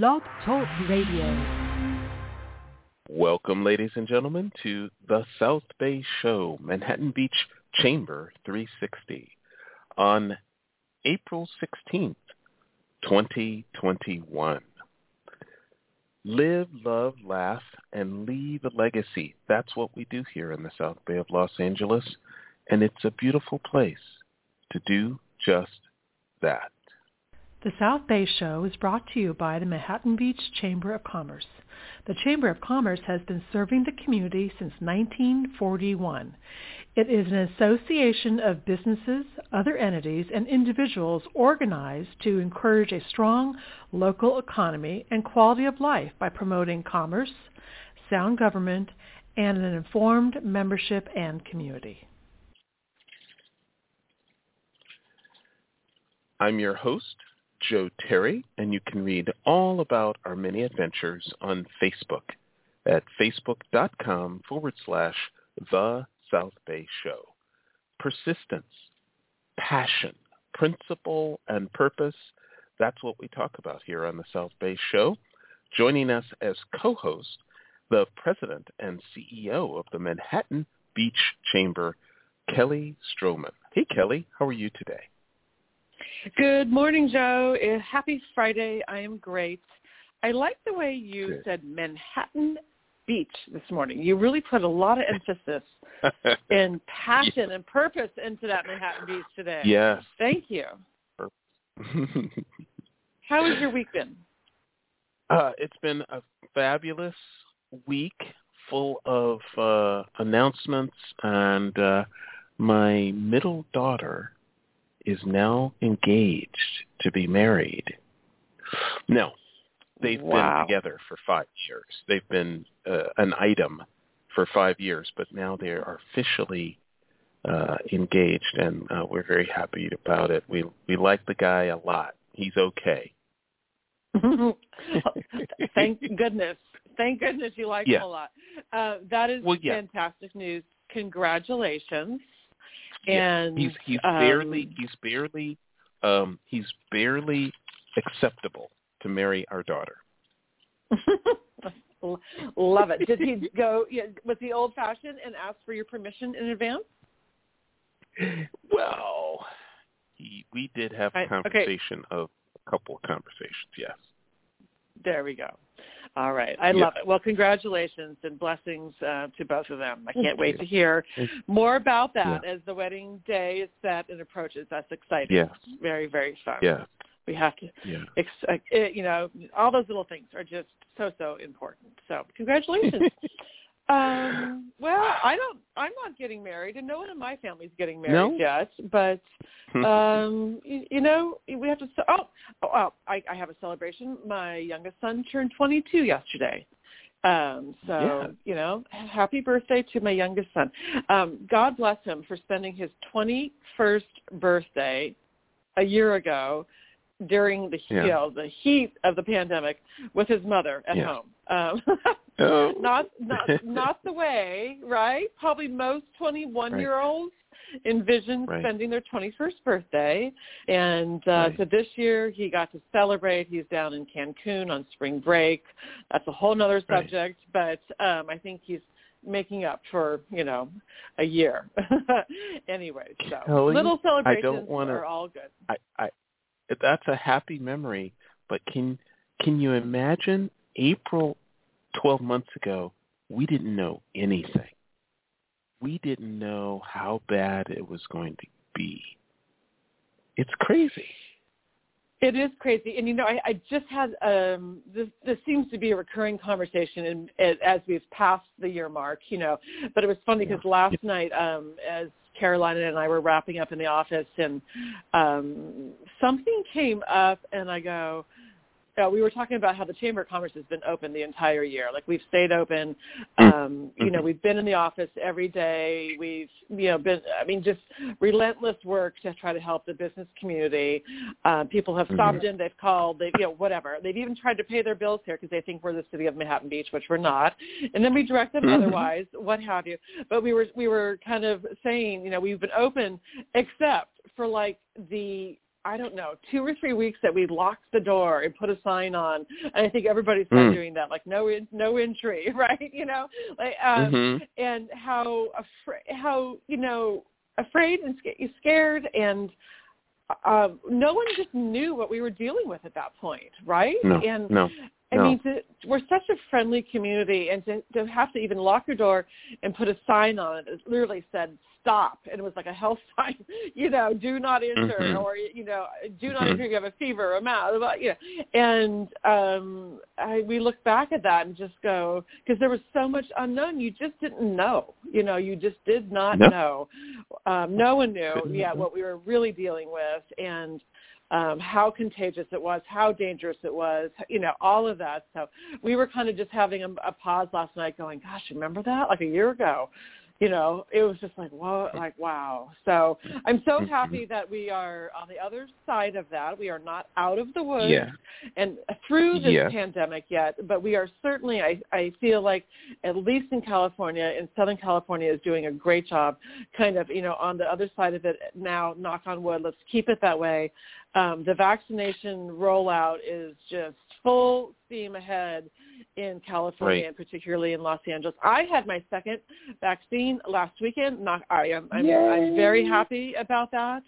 Blog Talk Radio. Welcome, ladies and gentlemen, to the South Bay Show, Manhattan Beach Chamber 360, on April 16th, 2021. Live, love, laugh, and leave a legacy. That's what we do here in the South Bay of Los Angeles, and it's a beautiful place to do just that. The South Bay Show is brought to you by the Manhattan Beach Chamber of Commerce. The Chamber of Commerce has been serving the community since 1941. It is an association of businesses, other entities, and individuals organized to encourage a strong local economy and quality of life by promoting commerce, sound government, and an informed membership and community. I'm your host, Joe Terry, and you can read all about our many adventures on Facebook at facebook.com forward slash The South Bay Show. Persistence, passion, principle, and purpose, that's what we talk about here on the South Bay Show. Joining us as co-host, the president and CEO of the Manhattan Beach Chamber, Kelly Stroman. Hey, Kelly, how are you today? Good morning, Joe. Uh, Happy Friday. I am great. I like the way you Good. said Manhattan Beach this morning. You really put a lot of emphasis and passion and purpose into that Manhattan Beach today. yes. Thank you. How has your week been? uh, it's been a fabulous week full of uh, announcements, and uh, my middle daughter is now engaged to be married. No, they've Wow. been together for five years. They've been uh, an item for five years, but now they are officially uh, engaged, and uh, we're very happy about it. We we like the guy a lot. He's okay. Thank goodness. Thank goodness you like Yeah. him a lot. Uh, that is Well, yeah. fantastic news. Congratulations. Yeah, And he's he's um, barely he's barely um he's barely acceptable to marry our daughter. Love it. Did he go? Yeah, was he old fashioned and ask for your permission in advance? Well, he we did have I- a okay. conversation of a couple of conversations, yes. There we go. All right. I Yeah. love it. Well, congratulations and blessings uh, to both of them. I can't wait to hear more about that as the wedding day is set and approaches. That's exciting. Yes. Very, very fun. Yeah. We have to, Yeah. ex- uh, it, you know, all those little things are just so, so important. So congratulations. um, well, I don't, I'm not getting married and no one in my family's getting married No? yet, but um you, you know we have to oh oh, oh I, I have a celebration my youngest son turned 22 yesterday um so Yeah. you know happy birthday to my youngest son um god bless him for spending his 21st birthday a year ago during the Yeah. you know the heat of the pandemic with his mother at Yeah. home um Oh. not not not the way right probably most 21 year olds envision Right. spending their 21st birthday and uh Right. so this year he got to celebrate he's down in cancun on spring break that's a whole nother Right. subject but um i think he's making up for you know a year anyway so Kelly, little celebrations wanna- are all good I, I that's a happy memory, but can can you imagine April 12 months ago, we didn't know anything. We didn't know how bad it was going to be. It's crazy. It is crazy, and you know, I, I just had um, this. This seems to be a recurring conversation, in, as as we've passed the year mark, you know. But it was funny because last night, um, as Carolina and I were wrapping up in the office, and um, something came up, and I go, uh, we were talking about how the Chamber of Commerce has been open the entire year. Like we've stayed open. Um, you know, Mhm. we've been in the office every day. We've, you know, been, I mean, just relentless work to try to help the business community. Uh, people have stopped in, they've called, they've, you know, whatever. They've even tried to pay their bills here because they think we're the city of Manhattan Beach, which we're not. And then we direct them Mhm. otherwise, what have you. But we were, we were kind of saying, you know, we've been open except for like the I don't know, two or three weeks that we locked the door and put a sign on. And I think everybody started mm. doing that, like no in, no entry, right? You know, like um, mm-hmm. and how afraid, how you know afraid and scared and uh, no one just knew what we were dealing with at that point, right? No, and no. I no. mean, to, we're such a friendly community, and to, to have to even lock your door and put a sign on it that literally said "stop," and it was like a health sign, you know, "do not enter," mm-hmm. or you know, "do not mm-hmm. enter if you have a fever or a mouth," you know. And um, I, we look back at that and just go because there was so much unknown. You just didn't know, you know, you just did not no. know. Um, no one knew, yeah, what we were really dealing with, and um, how contagious it was, how dangerous it was, you know, all of that. So we were kind of just having a, a pause last night going, gosh, remember that? Like a year ago you know, it was just like, whoa, like, wow. So I'm so mm-hmm. happy that we are on the other side of that. We are not out of the woods yeah. and through this yeah. pandemic yet, but we are certainly, I, I feel like, at least in California, in Southern California is doing a great job kind of, you know, on the other side of it now, knock on wood, let's keep it that way. Um, the vaccination rollout is just full steam ahead in California right. and particularly in Los Angeles. I had my second vaccine last weekend. Not I am I'm, I'm very happy about that.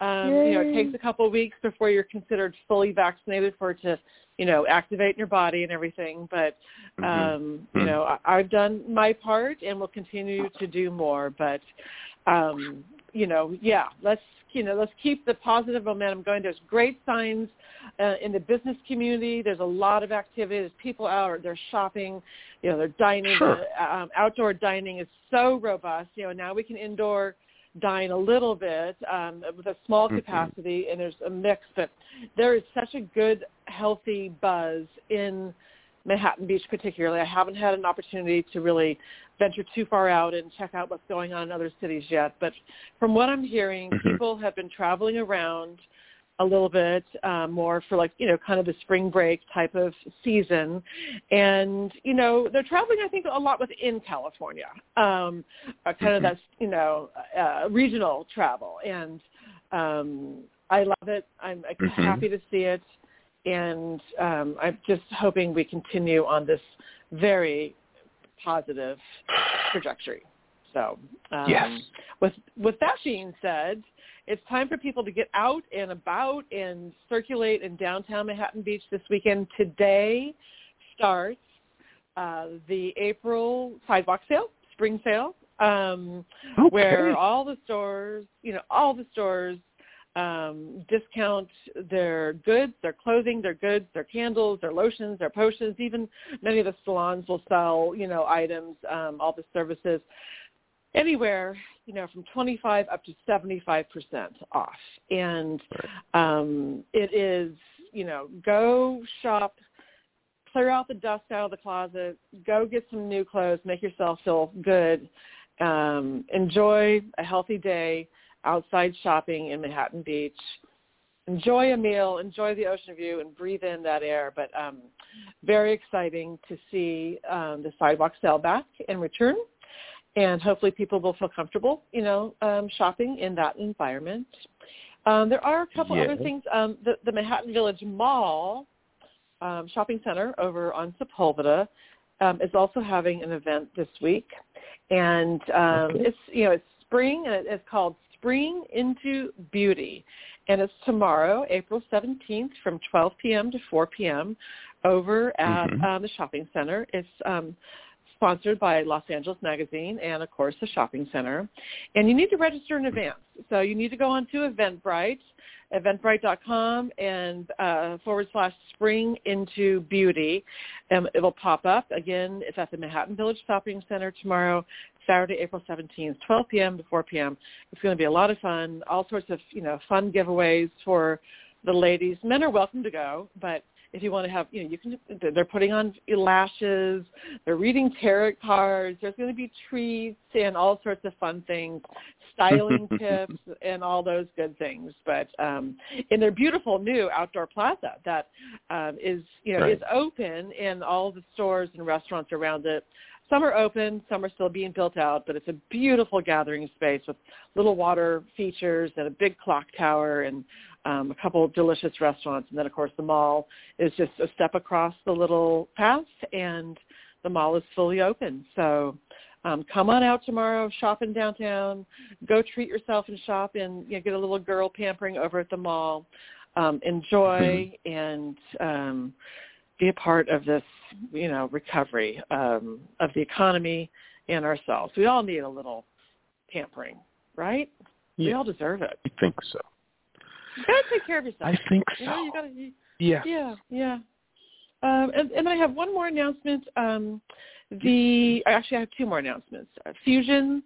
Um, you know, it takes a couple of weeks before you're considered fully vaccinated for it to, you know, activate in your body and everything. But mm-hmm. um, mm-hmm. you know, I, I've done my part and will continue to do more. But um, you know, yeah, let's you know, let's keep the positive momentum going. There's great signs uh, in the business community. There's a lot of activity. There's people out. They're shopping. You know, they're dining. Sure. The, um, outdoor dining is so robust. You know, now we can indoor dine a little bit um, with a small mm-hmm. capacity, mm-hmm. and there's a mix. But there is such a good, healthy buzz in Manhattan Beach, particularly. I haven't had an opportunity to really venture too far out and check out what's going on in other cities yet. But from what I'm hearing, mm-hmm. people have been traveling around a little bit um, more for like you know kind of the spring break type of season, and you know they're traveling I think a lot within California, um, uh, kind mm-hmm. of that you know uh, regional travel, and um, I love it. I'm mm-hmm. happy to see it, and um, I'm just hoping we continue on this very positive trajectory. So um, yes. with with that being said, it's time for people to get out and about and circulate in downtown Manhattan Beach this weekend. Today starts uh, the April sidewalk sale, spring sale, um, okay. where all the stores, you know, all the stores um, discount their goods, their clothing, their goods, their candles, their lotions, their potions. Even many of the salons will sell, you know, items, um, all the services, anywhere, you know, from 25 up to 75% off. And um, it is, you know, go shop, clear out the dust out of the closet, go get some new clothes, make yourself feel good, um, enjoy a healthy day outside shopping in Manhattan Beach. Enjoy a meal, enjoy the ocean view, and breathe in that air. But um, very exciting to see um, the sidewalk sale back and return, and hopefully people will feel comfortable, you know, um, shopping in that environment. Um, there are a couple other things. Um, the, the Manhattan Village Mall um, shopping center over on Sepulveda um, is also having an event this week, and um, okay. it's you know it's spring and it's called Spring into Beauty. And it's tomorrow, April 17th from 12 p.m. to 4 p.m. over at mm-hmm. um, the shopping center. It's um, sponsored by Los Angeles Magazine and, of course, the shopping center. And you need to register in advance. So you need to go on to Eventbrite, eventbrite.com, and uh, forward slash spring into beauty. Um, it will pop up. Again, it's at the Manhattan Village Shopping Center tomorrow, Saturday, April 17th, 12 p.m. to 4 p.m. It's going to be a lot of fun. All sorts of, you know, fun giveaways for the ladies. Men are welcome to go, but if you want to have, you know, you can. They're putting on lashes. They're reading tarot cards. There's going to be treats and all sorts of fun things, styling tips, and all those good things. But um, in their beautiful new outdoor plaza that um, is, you know, right. is open in all the stores and restaurants around it. Some are open, some are still being built out, but it's a beautiful gathering space with little water features and a big clock tower and um, a couple of delicious restaurants, and then of course the mall is just a step across the little path, and the mall is fully open. So um, come on out tomorrow, shop in downtown, go treat yourself and shop and you know, get a little girl pampering over at the mall. Um, enjoy mm-hmm. and um, be a part of this, you know, recovery um, of the economy and ourselves. We all need a little pampering, right? Yeah. We all deserve it. I think so. You gotta take care of yourself. I think so. You know, you gotta, you, yeah. Yeah, yeah. Um, and, and I have one more announcement. Um, the actually I have two more announcements. Uh, Fusion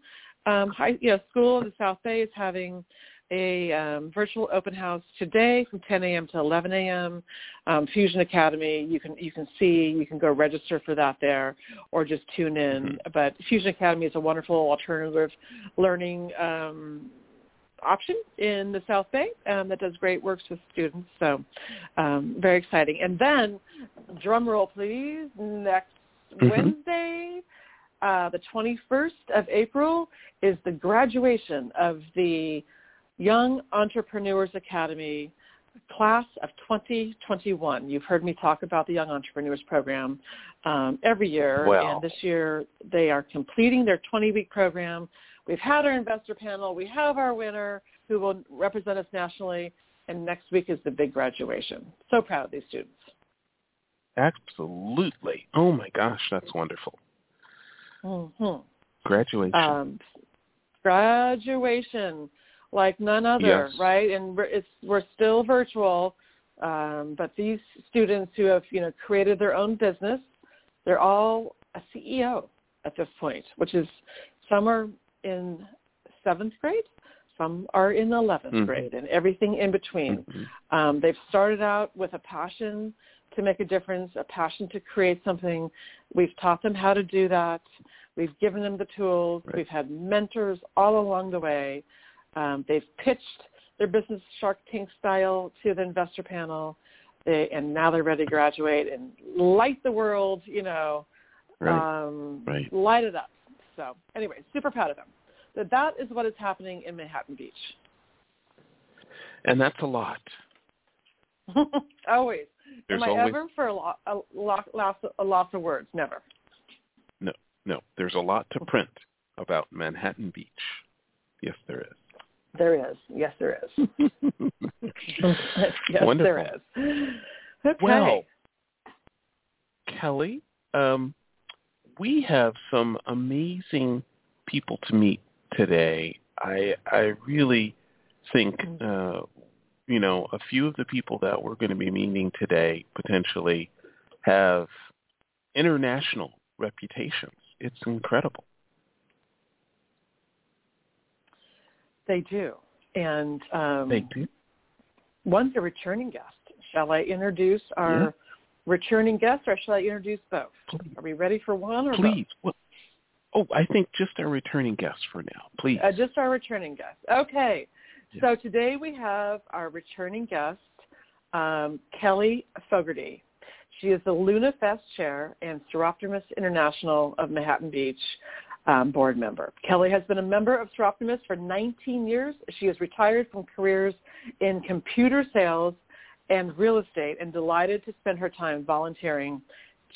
um, High, you know, School in the South Bay is having a um, virtual open house today from 10 a.m. to 11 a.m. Um, Fusion Academy, you can you can see, you can go register for that there, or just tune in. Mm-hmm. But Fusion Academy is a wonderful alternative learning um, option in the South Bay um, that does great works with students. So um, very exciting. And then, drum roll please, next mm-hmm. Wednesday, uh, the 21st of April, is the graduation of the Young Entrepreneurs Academy class of 2021. You've heard me talk about the Young Entrepreneurs Program um, every year, wow. and this year they are completing their 20-week program. We've had our investor panel. We have our winner who will represent us nationally, and next week is the big graduation. So proud of these students. Absolutely. Oh my gosh, that's wonderful. Mm-hmm. Graduation. Um, graduation like none other, yes. right? And we're, it's, we're still virtual, um, but these students who have, you know, created their own business, they're all a CEO at this point, which is some are in seventh grade, some are in 11th mm-hmm. grade, and everything in between. Mm-hmm. Um, they've started out with a passion to make a difference, a passion to create something. We've taught them how to do that. We've given them the tools. Right. We've had mentors all along the way. Um, they've pitched their business Shark Tank style to the investor panel, they, and now they're ready to graduate and light the world, you know, right. Um, right. light it up. So anyway, super proud of them. So that is what is happening in Manhattan Beach. And that's a lot. always. There's Am I always... ever for a lot, a lot, a lot of words? Never. No, no. There's a lot to print about Manhattan Beach. Yes, there is. There is. Yes, there is. yes, Wonderful. there is. Okay. Well, Kelly, um, we have some amazing people to meet today. I I really think mm-hmm. uh, you know a few of the people that we're going to be meeting today potentially have international reputations. It's incredible. They do. And um, they do. One's a returning guest. Shall I introduce our yeah. returning guest, or shall I introduce both? Please. Are we ready for one or Please. both? Well, oh, I think just our returning guest for now, please. Uh, just our returning guest. Okay. Yeah. So today we have our returning guest, um, Kelly Fogarty. She is the Luna Fest chair and Soroptimist International of Manhattan Beach um, board member. Kelly has been a member of Soroptimist for 19 years. She is retired from careers in computer sales and real estate and delighted to spend her time volunteering,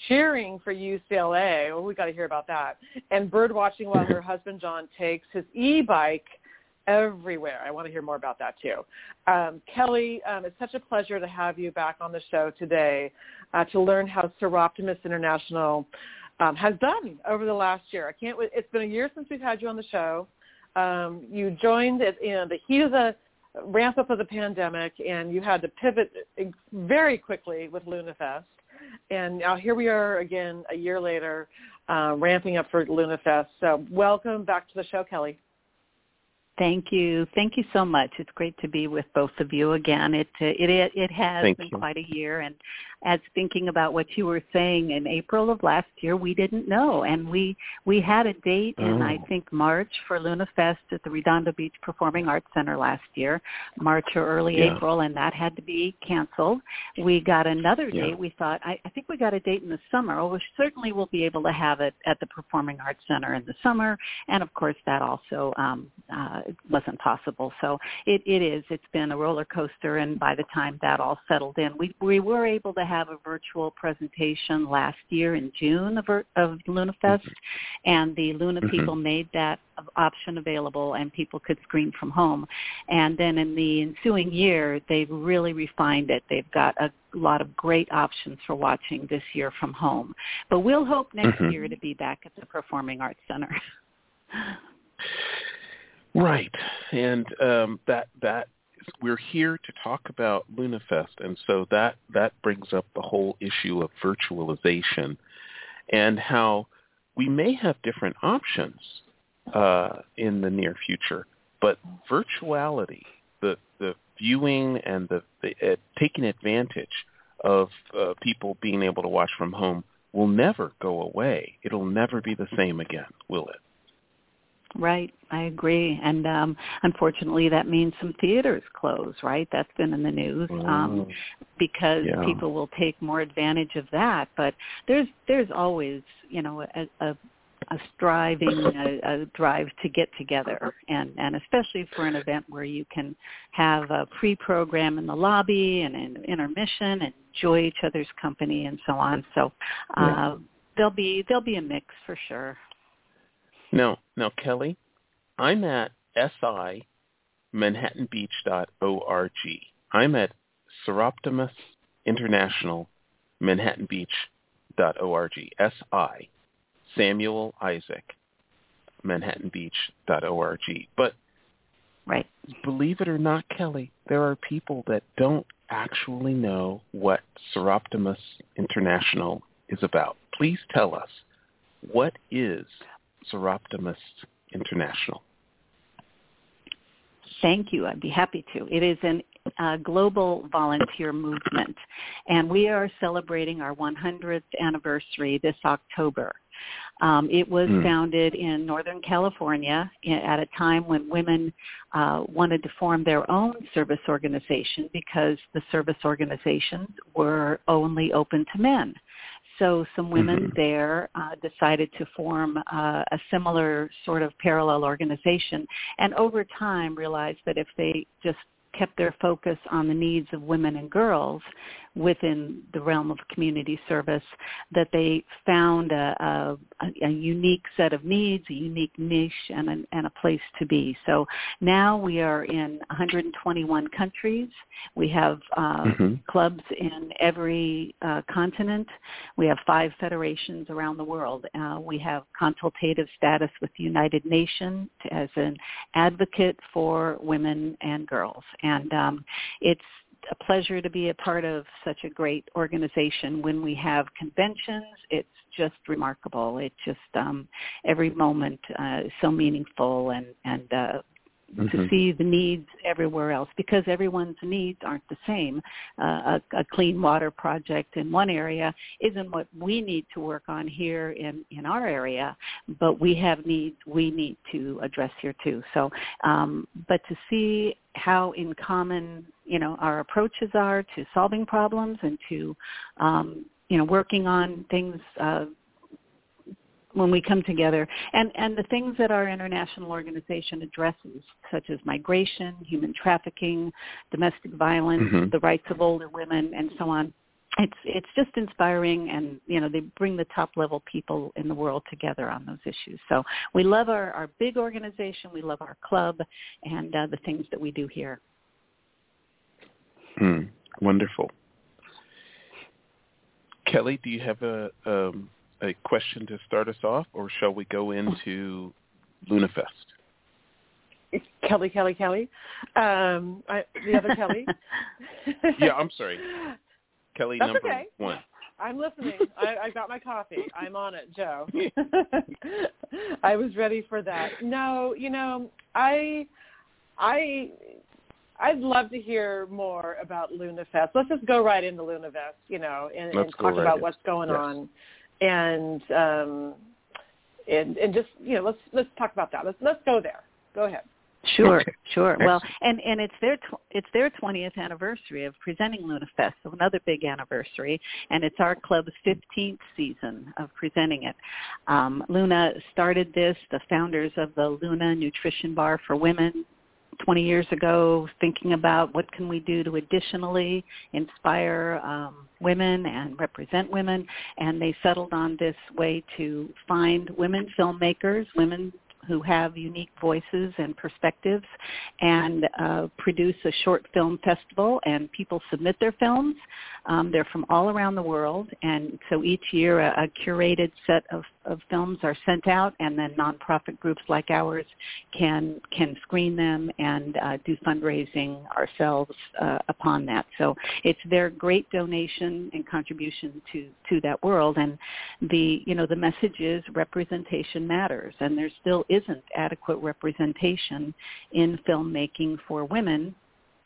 cheering for UCLA. Well, we got to hear about that. And bird watching while her husband John takes his e-bike everywhere. I want to hear more about that too. Um, Kelly, um, it's such a pleasure to have you back on the show today uh, to learn how Soroptimist International um, has done over the last year. I can't. It's been a year since we've had you on the show. Um, you joined at you know, the heat of the ramp up of the pandemic, and you had to pivot very quickly with LunaFest. And now here we are again a year later, uh, ramping up for LunaFest. So welcome back to the show, Kelly. Thank you. Thank you so much. It's great to be with both of you again. It it it, it has Thank been you. quite a year and as thinking about what you were saying in April of last year, we didn't know and we we had a date oh. in I oh. think March for Luna Fest at the Redondo Beach Performing Arts Center last year, March or early yeah. April and that had to be canceled. We got another yeah. date. We thought I, I think we got a date in the summer. Well, we certainly will be able to have it at the Performing Arts Center in the summer and of course that also um uh wasn't possible. So it, it is. It's been a roller coaster, and by the time that all settled in, we we were able to have a virtual presentation last year in June of, of LunaFest, mm-hmm. and the Luna mm-hmm. people made that option available, and people could screen from home. And then in the ensuing year, they've really refined it. They've got a lot of great options for watching this year from home. But we'll hope next mm-hmm. year to be back at the Performing Arts Center. right, and um, that that we're here to talk about LunaFest, and so that that brings up the whole issue of virtualization and how we may have different options uh, in the near future, but virtuality, the the viewing and the, the uh, taking advantage of uh, people being able to watch from home will never go away. It'll never be the same again, will it? Right, I agree. And um unfortunately that means some theaters close, right? That's been in the news. Um, mm. Because yeah. people will take more advantage of that. But there's there's always, you know, a, a a striving a, a drive to get together and and especially for an event where you can have a pre-program in the lobby and an intermission and enjoy each other's company and so on so uh yeah. there'll be there'll be a mix for sure now now kelly i'm at si manhattanbeach.org i'm at soroptimist international manhattanbeach.org si Samuel Isaac, manhattanbeach.org. But right. believe it or not, Kelly, there are people that don't actually know what Soroptimist International is about. Please tell us, what is Soroptimist International? Thank you. I'd be happy to. It is an uh, global volunteer movement, and we are celebrating our 100th anniversary this October. Um, it was mm. founded in Northern California at a time when women uh, wanted to form their own service organization because the service organizations were only open to men. So some women mm-hmm. there uh, decided to form uh, a similar sort of parallel organization and over time realized that if they just kept their focus on the needs of women and girls within the realm of community service, that they found a, a, a unique set of needs, a unique niche, and a, and a place to be. So now we are in 121 countries. We have uh, mm-hmm. clubs in every uh, continent. We have five federations around the world. Uh, we have consultative status with the United Nations as an advocate for women and girls. And um, it's a pleasure to be a part of such a great organization. When we have conventions, it's just remarkable. It just um, every moment uh, is so meaningful and and uh, mm-hmm. to see the needs everywhere else because everyone's needs aren't the same. Uh, a, a clean water project in one area isn't what we need to work on here in, in our area, but we have needs we need to address here too. So, um, but to see how in common you know our approaches are to solving problems and to um, you know working on things uh, when we come together and, and the things that our international organization addresses, such as migration, human trafficking, domestic violence, mm-hmm. the rights of older women, and so on. It's it's just inspiring, and you know they bring the top level people in the world together on those issues. So we love our, our big organization, we love our club, and uh, the things that we do here. Hmm. Wonderful. Kelly, do you have a um, a question to start us off, or shall we go into LunaFest? Kelly, Kelly, Kelly. Um, I, the other Kelly. yeah, I'm sorry. Kelly That's number okay. one. I'm listening. I, I got my coffee. I'm on it, Joe. I was ready for that. No, you know, I, I, I'd love to hear more about LunaFest. Let's just go right into LunaFest, you know, and, and talk right about in. what's going yes. on and um, and and just you know let's let's talk about that. Let's let's go there. Go ahead. Sure, sure. Well, and and it's their tw- it's their 20th anniversary of presenting Luna Fest, so another big anniversary, and it's our club's 15th season of presenting it. Um, Luna started this, the founders of the Luna Nutrition Bar for Women 20 years ago, thinking about what can we do to additionally inspire um, women and represent women, and they settled on this way to find women filmmakers, women who have unique voices and perspectives and uh, produce a short film festival and people submit their films. Um, they're from all around the world and so each year a, a curated set of, of films are sent out and then nonprofit groups like ours can can screen them and uh, do fundraising ourselves uh, upon that. So it's their great donation and contribution to, to that world and the you know the message is representation matters and there still isn't adequate representation in filmmaking for women.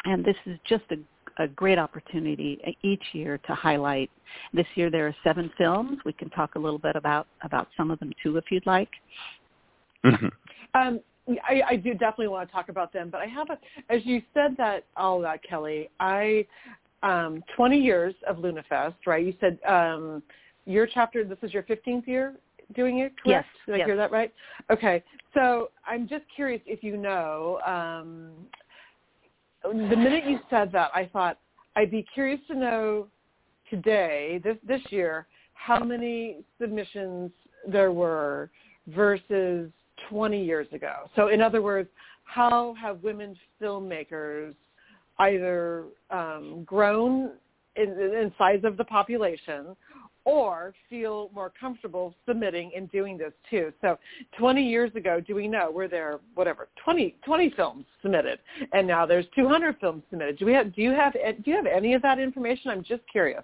And this is just a, a great opportunity each year to highlight. This year there are seven films. We can talk a little bit about about some of them too if you'd like. Mhm. Um, I, I do definitely want to talk about them, but I have a, as you said that, all that, Kelly, I, um, 20 years of LunaFest, right? You said um, your chapter, this is your 15th year doing it, Yes, correct? Did I yes. hear that right? Okay. So I'm just curious if you know, um, the minute you said that, I thought I'd be curious to know today, this, this year, how many submissions there were versus 20 years ago. So in other words, how have women filmmakers either um, grown in, in size of the population or feel more comfortable submitting and doing this too. So 20 years ago, do we know were there whatever 20 20 films submitted, and now there's 200 films submitted? Do we have do you have do you have any of that information? I'm just curious.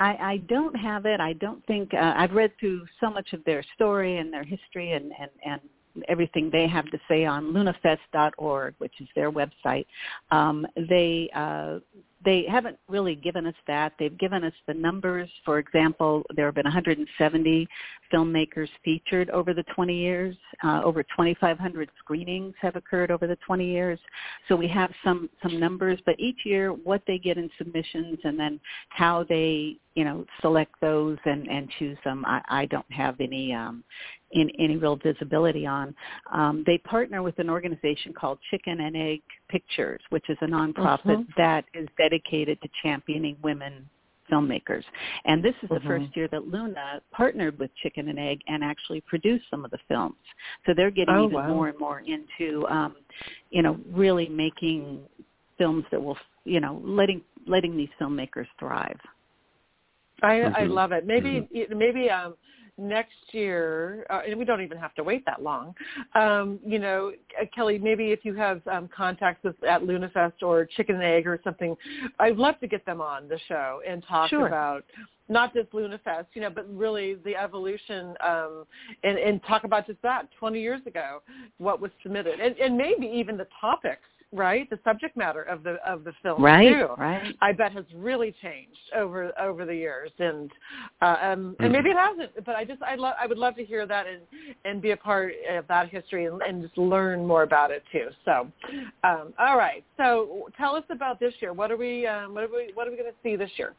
I, I don't have it. I don't think uh, I've read through so much of their story and their history and, and, and everything they have to say on lunafest.org, which is their website. Um, they uh, they haven't really given us that. They've given us the numbers. For example, there have been 170 filmmakers featured over the 20 years. Uh, over 2,500 screenings have occurred over the 20 years. So we have some some numbers, but each year what they get in submissions and then how they you know select those and and choose them, I, I don't have any um, in any real visibility on. Um, they partner with an organization called Chicken and Egg Pictures, which is a nonprofit Mhm. that is dedicated to championing women filmmakers. And this is the Mhm. first year that Luna partnered with Chicken and Egg and actually produced some of the films. So they're getting Oh, even wow. more and more into, um, you know, really making films that will, you know, letting letting these filmmakers thrive. I I love it. Maybe maybe um next year, uh, and we don't even have to wait that long. Um, you know, uh, Kelly, maybe if you have um, contacts with, at LunaFest or Chicken and Egg or something, I'd love to get them on the show and talk Sure. about not just LunaFest, you know, but really the evolution um, and, and talk about just that 20 years ago, what was submitted, and, and maybe even the topics, right? The subject matter of the of the film Right, too. right. I bet has really changed over over the years, and uh, um, and Mhm. maybe it hasn't. But I just I love I would love to hear that and and be a part of that history and, and just learn more about it too. So, um, all right. So tell us about this year. What are we um, what are we what are we going to see this year?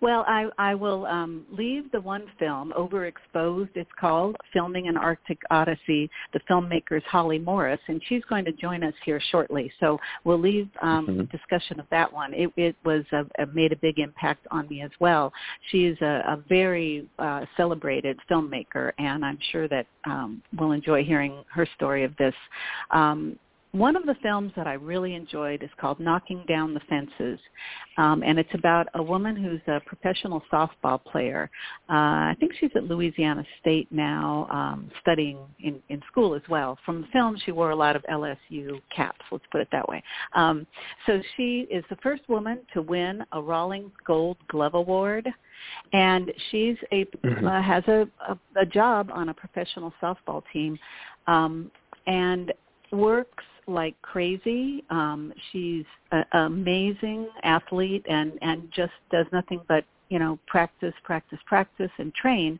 Well, I, I will um, leave the one film, Overexposed, it's called, Filming an Arctic Odyssey, the filmmaker's Holly Morris, and she's going to join us here shortly. So we'll leave um, Mhm. discussion of that one. It, it was a, a, made a big impact on me as well. She is a, a very uh, celebrated filmmaker, and I'm sure that um, we'll enjoy hearing her story of this. Um, one of the films that I really enjoyed is called Knocking Down the Fences, um, and it's about a woman who's a professional softball player. Uh, I think she's at Louisiana State now, um, studying in, in school as well. From the film, she wore a lot of LSU caps. Let's put it that way. Um, so she is the first woman to win a Rawlings Gold Glove Award, and she's a Mhm. uh, has a, a, a job on a professional softball team, um, and works like crazy. Um, she's an amazing athlete and and just does nothing but you know practice, practice, practice, and train.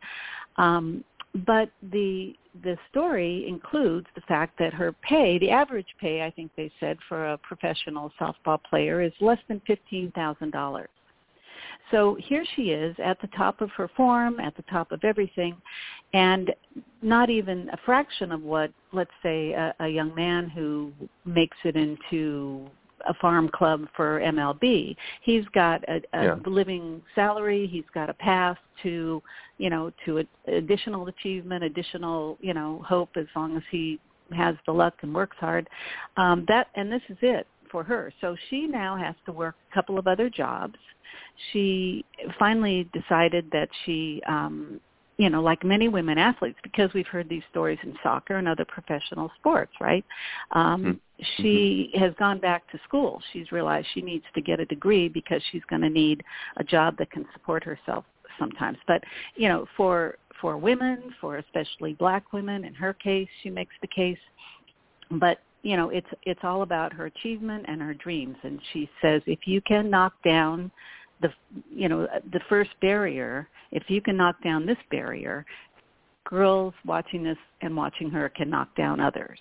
Um, but the the story includes the fact that her pay, the average pay, I think they said for a professional softball player, is less than fifteen thousand dollars. So here she is at the top of her form, at the top of everything, and not even a fraction of what, let's say, a, a young man who makes it into a farm club for MLB. He's got a, a yeah. living salary. He's got a path to, you know, to a, additional achievement, additional, you know, hope as long as he has the luck and works hard. Um, that and this is it for her. So she now has to work a couple of other jobs. She finally decided that she um you know, like many women athletes, because we've heard these stories in soccer and other professional sports, right? Um, mm-hmm. She has gone back to school. She's realized she needs to get a degree because she's going to need a job that can support herself sometimes. But you know, for for women, for especially black women, in her case, she makes the case. But you know, it's it's all about her achievement and her dreams. And she says, if you can knock down the you know the first barrier if you can knock down this barrier girls watching this and watching her can knock down others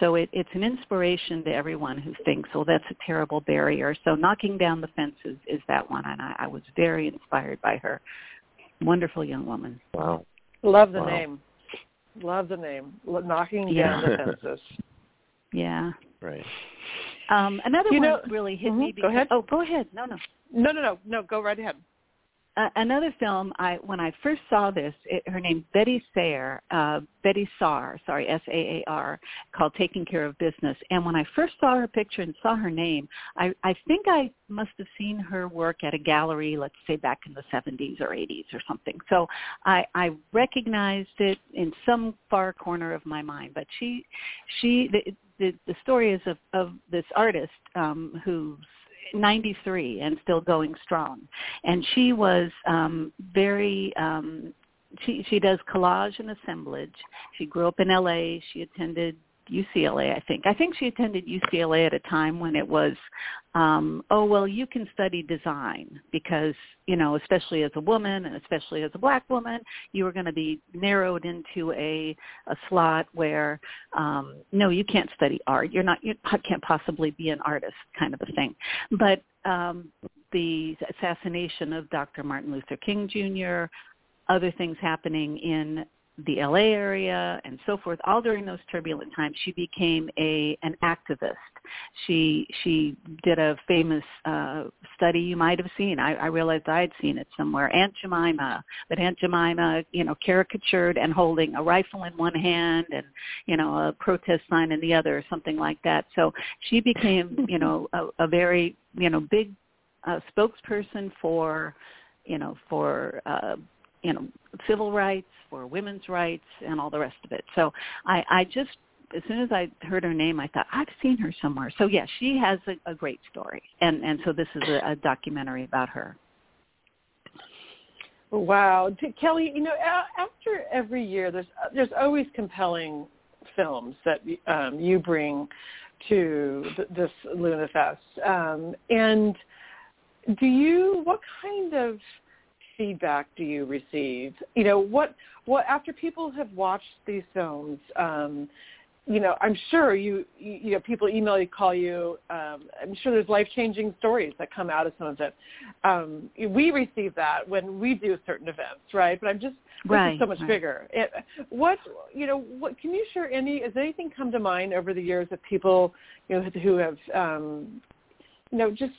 so it, it's an inspiration to everyone who thinks, well, that's a terrible barrier." So knocking down the fences is that one, and I, I was very inspired by her. Wonderful young woman. Wow. Love the wow. name. Love the name. Knocking yeah. down the fences. Yeah. Right. Um, another you one know, really hit mm-hmm, me. Because, go ahead. Oh, go ahead. No, no. No, no, no, no. Go right ahead. Uh, another film, I when I first saw this, it, her name Betty Sayer, uh, Betty Saar, sorry, S-A-A-R, called Taking Care of Business. And when I first saw her picture and saw her name, I, I think I must have seen her work at a gallery, let's say back in the 70s or 80s or something. So I, I recognized it in some far corner of my mind. But she, she, the, the, story is of, of this artist um, who's 93 and still going strong. And she was um, very um, she she does collage and assemblage. She grew up in LA. She attended UCLA, I think. I think she attended UCLA at a time when it was, um, oh well, you can study design because you know, especially as a woman and especially as a black woman, you were going to be narrowed into a a slot where, um, no, you can't study art. You're not. You can't possibly be an artist, kind of a thing. But um, the assassination of Dr. Martin Luther King Jr., other things happening in the LA area and so forth. All during those turbulent times, she became a an activist. She she did a famous uh, study you might have seen. I, I realized I had seen it somewhere. Aunt Jemima, but Aunt Jemima, you know, caricatured and holding a rifle in one hand and you know a protest sign in the other, or something like that. So she became you know a, a very you know big uh, spokesperson for you know for uh, you know civil rights for women's rights and all the rest of it. So i i just as soon as i heard her name i thought i've seen her somewhere. So yeah she has a, a great story. And and so this is a, a documentary about her. Wow. Kelly you know after every year there's there's always compelling films that um, you bring to this Luna Fest. Um, and do you, what kind of feedback do you receive? You know, what what after people have watched these films, um, you know, I'm sure you you know people email you, call you. Um, I'm sure there's life changing stories that come out of some of it. Um, we receive that when we do certain events, right? But I'm just this right, is so much right. bigger. It, what you know, what can you share? Any has anything come to mind over the years of people you know who have um, you know just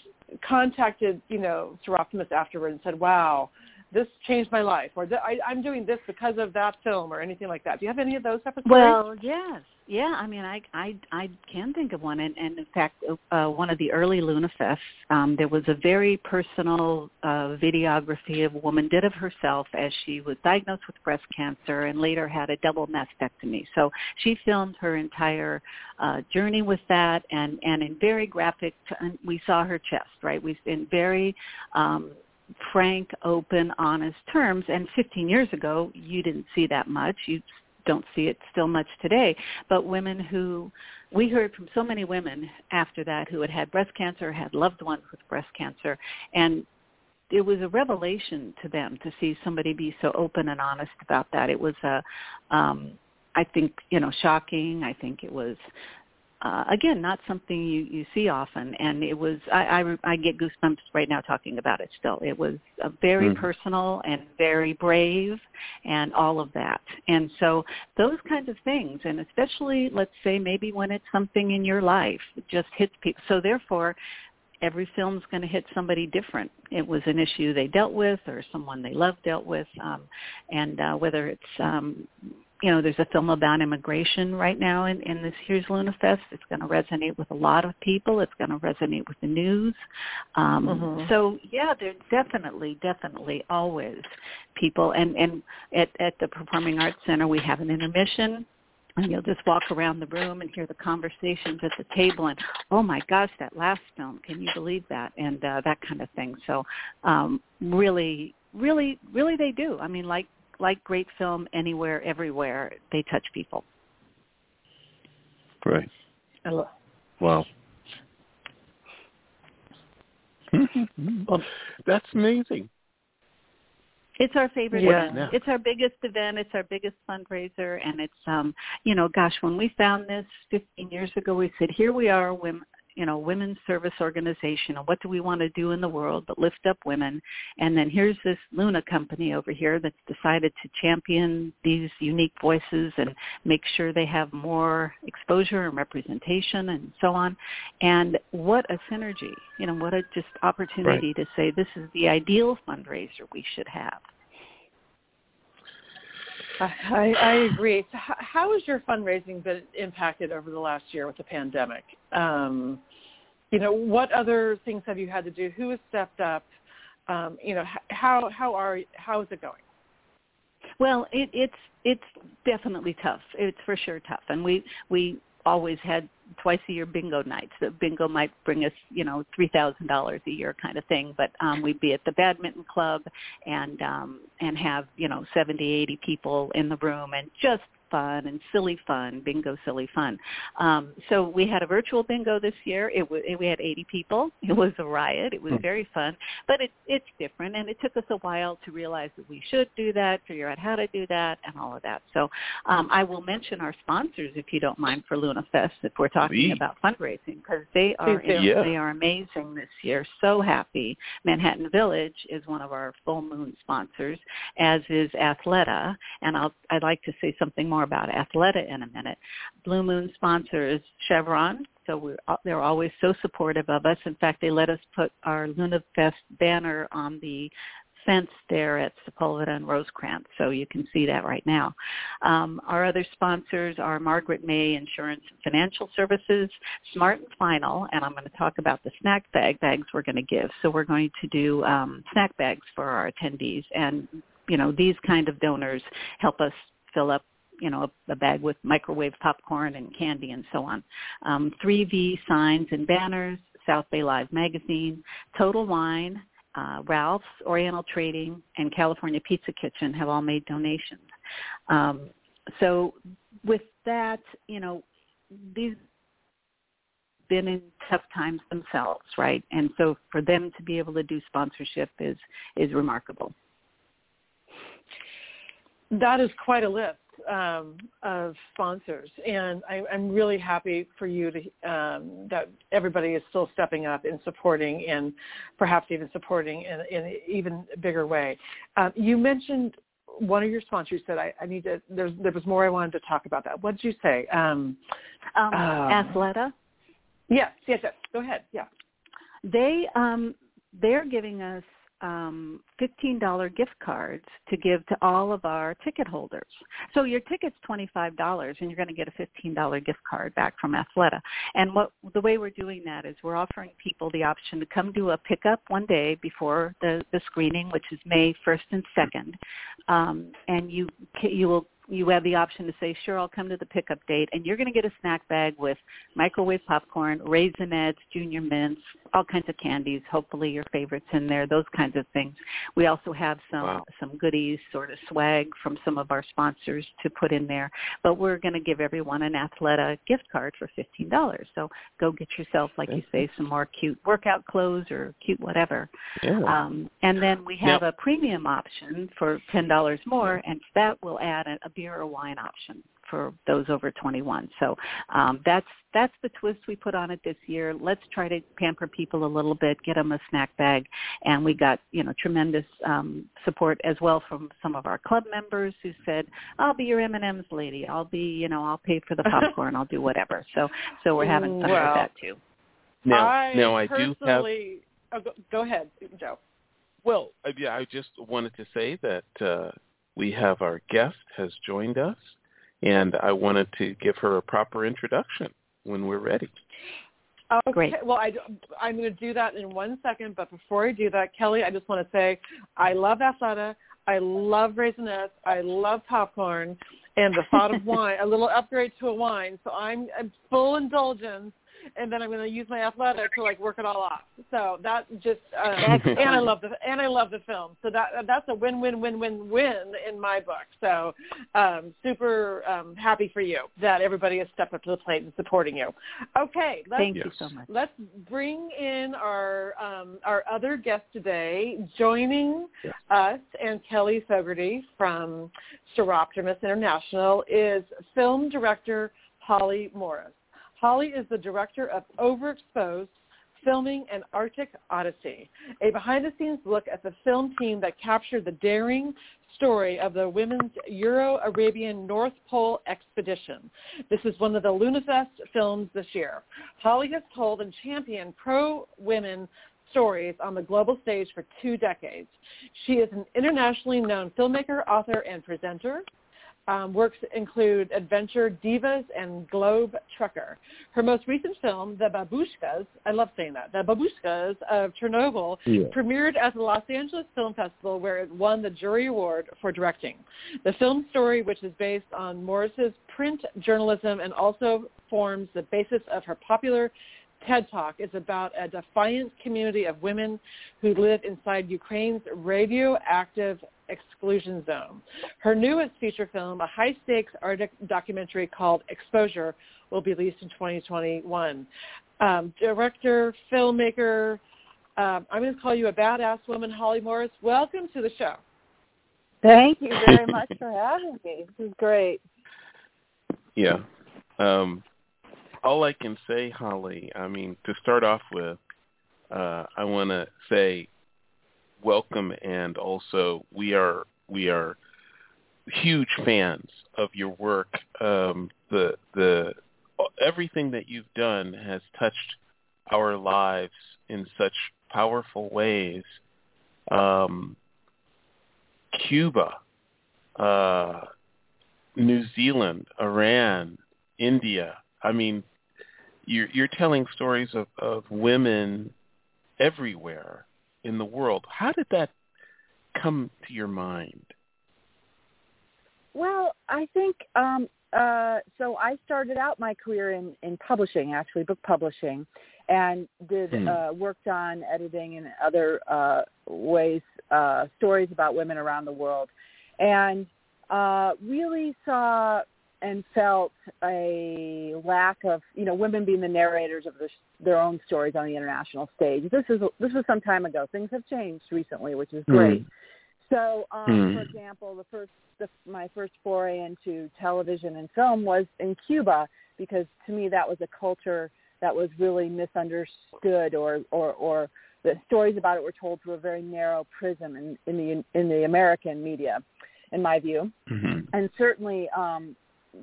contacted you know Soroptimist afterward and said, "Wow, this changed my life," or I, "I'm doing this because of that film," or anything like that. Do you have any of those type of stories? Well, yes, yeah. I mean, I I I can think of one, and, and in fact, uh, one of the early Luna Fests, um, there was a very personal uh, videography of a woman did of herself as she was diagnosed with breast cancer and later had a double mastectomy. So she filmed her entire uh, journey with that, and and in very graphic. t- We saw her chest, right? We in very um, frank, open, honest terms. And 15 years ago, you didn't see that much. You don't see it still much today. But women who, we heard from so many women after that who had had breast cancer, had loved ones with breast cancer, and it was a revelation to them to see somebody be so open and honest about that. It was a, um, I think you know, shocking. I think it was uh, again, not something you, you see often. And it was, I, I, I get goosebumps right now talking about it still. It was a very mm. personal and very brave and all of that. And so those kinds of things, and especially, let's say, maybe when it's something in your life, it just hits people. So therefore, every film's going to hit somebody different. It was an issue they dealt with or someone they loved dealt with. Um, and uh, whether it's um, you know, there's a film about immigration right now in, in this year's Luna Fest. It's going to resonate with a lot of people. It's going to resonate with the news. Um, mm-hmm. So yeah, there's definitely, definitely always people. And and at at the Performing Arts Center, we have an intermission. And you'll just walk around the room and hear the conversations at the table, and oh my gosh, that last film! Can you believe that? And uh, that kind of thing. So, um, really, really, really, they do. I mean, like like great film anywhere, everywhere, they touch people. Right. Love- wow. well, that's amazing. It's our favorite yeah. event. It's our biggest event. It's our biggest fundraiser, and it's um, you know, gosh, when we found this 15 years ago, we said, here we are, women, you know, women's service organization and what do we want to do in the world but lift up women. And then here's this Luna company over here that's decided to champion these unique voices and make sure they have more exposure and representation and so on. And what a synergy, you know, what a just opportunity right. to say this is the ideal fundraiser we should have. I, I agree. So how has your fundraising been impacted over the last year with the pandemic? Um, you know, what other things have you had to do? Who has stepped up? Um, you know, how how are how is it going? Well, it, it's it's definitely tough. It's for sure tough, and we we always had twice a year bingo nights. The bingo might bring us, you know, three thousand dollars a year kind of thing. But um, we'd be at the badminton club and um, and have you know seventy, eighty people in the room and just fun and silly fun, bingo silly fun. Um, so we had a virtual bingo this year. It was we had 80 people. It was a riot. It was hmm. very fun, but it, it's different, and it took us a while to realize that we should do that, figure out how to do that, and all of that. So um, I will mention our sponsors if you don't mind for Luna Fest if we're talking about fundraising because they are yeah. they are amazing this year. So happy. Manhattan Village is one of our full moon sponsors, as is Athleta, and I'll I'd like to say something more more about Athleta in a minute. Blue Moon sponsors Chevron, so we're, they're always so supportive of us. In fact, they let us put our Luna Fest banner on the fence there at Sepulveda and Rosecrans, so you can see that right now. Um, our other sponsors are Margaret May Insurance and Financial Services, Smart and Final, and I'm going to talk about the snack bag bags we're going to give. So we're going to do um, snack bags for our attendees, and you know these kind of donors help us fill up you know, a, a bag with microwave popcorn and candy and so on. Um, 3V signs and banners, South Bay Live Magazine, Total Wine, uh, Ralph's, Oriental Trading, and California Pizza Kitchen have all made donations. Um, so with that, you know, these been in tough times themselves, right? And so for them to be able to do sponsorship is is remarkable. That is quite a list um, of sponsors, and I, am really happy for you to um, that everybody is still stepping up and supporting, and perhaps even supporting in, in an even bigger way. Um, you mentioned one of your sponsors said I, I need to. There's, there was more I wanted to talk about that. What did you say? Um, um, Athleta. Yes, yes, yes. Go ahead. Yeah. They um, they're giving us um, $15 gift cards to give to all of our ticket holders. So your ticket's $25 and you're going to get a $15 gift card back from Athleta. And what the way we're doing that is we're offering people the option to come do a pickup one day before the, the screening, which is May 1st and 2nd. Um, and you you will you have the option to say, sure, I'll come to the pickup date, and you're going to get a snack bag with microwave popcorn, raisinets, junior mints, all kinds of candies, hopefully your favorites in there, those kinds of things. We also have some Wow. some goodies, sort of swag from some of our sponsors to put in there. But we're going to give everyone an Athleta gift card for fifteen dollars. So go get yourself, like you say, some more cute workout clothes or cute whatever. Yeah. Um, and then we have Now- a premium option for ten dollars more, and that will add a, a beer or wine option for those over 21. So um, that's that's the twist we put on it this year. Let's try to pamper people a little bit, get them a snack bag, and we got you know tremendous um, support as well from some of our club members who said, "I'll be your M&Ms lady. I'll be you know I'll pay for the popcorn. I'll do whatever." So so we're having fun Well, with that too. now, I now I do have. oh, go, go ahead, Joe. Well, uh, yeah, I just wanted to say that uh, we have our guest has joined us, and I wanted to give her a proper introduction when we're ready. Okay. Great. Well, I, I'm going to do that in one second, but before I do that, Kelly, I just want to say I love Athleta. I love Raisinets. I love popcorn and the thought of wine, a little upgrade to a wine. So I'm, I'm full indulgence, and then I'm going to use my Athleta to like work it all off. So that just uh, and I love the and I love the film. So that that's a win win win win win in my book. So um, super um, happy for you that everybody has stepped up to the plate and supporting you. Okay, let's Thank you so much. Let's bring in our um, our other guest today, joining Yes. us and Kelly Fogarty from Soroptimist International is film director Holly Morris. Holly is the director of Overexposed, Filming an Arctic Odyssey, a behind-the-scenes look at the film team that captured the daring story of the women's Euro-Arabian North Pole expedition. This is one of the LunaFest films this year. Holly has told and championed pro-women stories on the global stage for two decades. She is an internationally known filmmaker, author, and presenter. Um, works include Adventure Divas and Globe Trekker. Her most recent film, The Babushkas, I love saying that, The Babushkas of Chernobyl, Yeah. premiered at the Los Angeles Film Festival where it won the jury award for directing. The film story, which is based on Morris's print journalism and also forms the basis of her popular TED Talk, is about a defiant community of women who live inside Ukraine's radioactive exclusion zone. Her newest feature film, a high-stakes Arctic documentary called Exposure, will be released in 2021. Um, director, filmmaker, um, I'm going to call you a badass woman, Holly Morris. Welcome to the show. Thank you very much for having me. This is great. Yeah. Um, all I can say, Holly, I mean, to start off with, uh, I want to say welcome, and also we are we are huge fans of your work. Um, the the everything that you've done has touched our lives in such powerful ways. Um, Cuba, uh, New Zealand, Iran, India. I mean, you're, you're telling stories of, of women everywhere in the world. How did that come to your mind? Well, I think um, uh, so. I started out my career in, in publishing, actually book publishing, and did Hmm. uh, worked on editing and other uh, ways uh, stories about women around the world, and uh, really saw and felt a lack of you know women being the narrators of their, their own stories on the international stage. This is this was some time ago. Things have changed recently, which is great. So, um, Hmm. for example, the first the, my first foray into television and film was in Cuba because to me that was a culture that was really misunderstood or or or the stories about it were told through a very narrow prism in, in the in the American media, in my view Mm-hmm. and certainly um,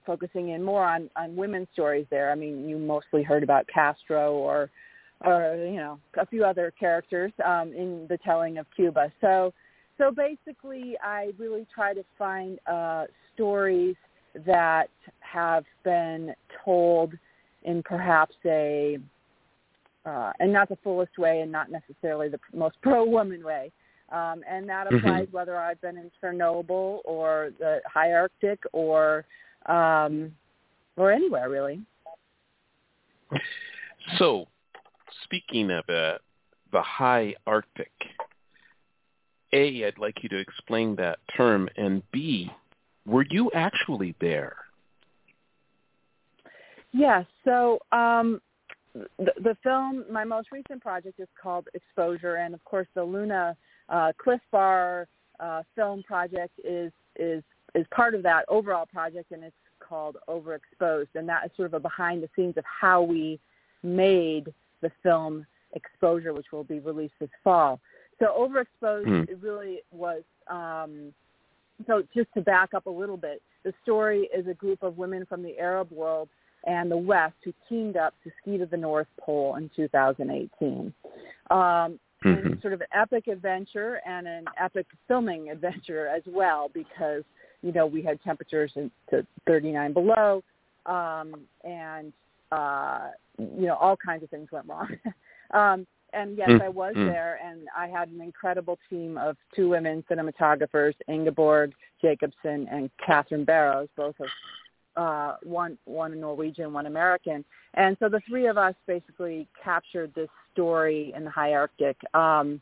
focusing in more on on women's stories there. I mean, you mostly heard about Castro or or you know a few other characters um, in the telling of Cuba. So so basically, I really try to find uh, stories that have been told in perhaps a uh, and not the fullest way and not necessarily the most pro woman way, Um, and that applies mm-hmm. whether I've been in Chernobyl or the high Arctic or um, or anywhere really. So, speaking of uh, the high Arctic, A, I'd like you to explain that term, and B, were you actually there? Yes. So um, the, the film, my most recent project is called Exposure, and of course the Luna uh, Cliff Bar uh, film project is is is part of that overall project, and it's called Overexposed, and that is sort of a behind the scenes of how we made the film Exposure, which will be released this fall. So Overexposed mm. it really was. Um, so just to back up a little bit, the story is a group of women from the Arab world and the West who teamed up to ski to the North Pole in 2018. Um, mm-hmm. sort of an epic adventure and an epic filming adventure as well because you know we had temperatures to 39 below um, and uh, you know all kinds of things went wrong. um, and yes, mm-hmm. I was mm. there, and I had an incredible team of two women cinematographers, Ingeborg Jacobson and Catherine Barrows, both of uh, one one Norwegian, one American, and so the three of us basically captured this story in the high Arctic. Um,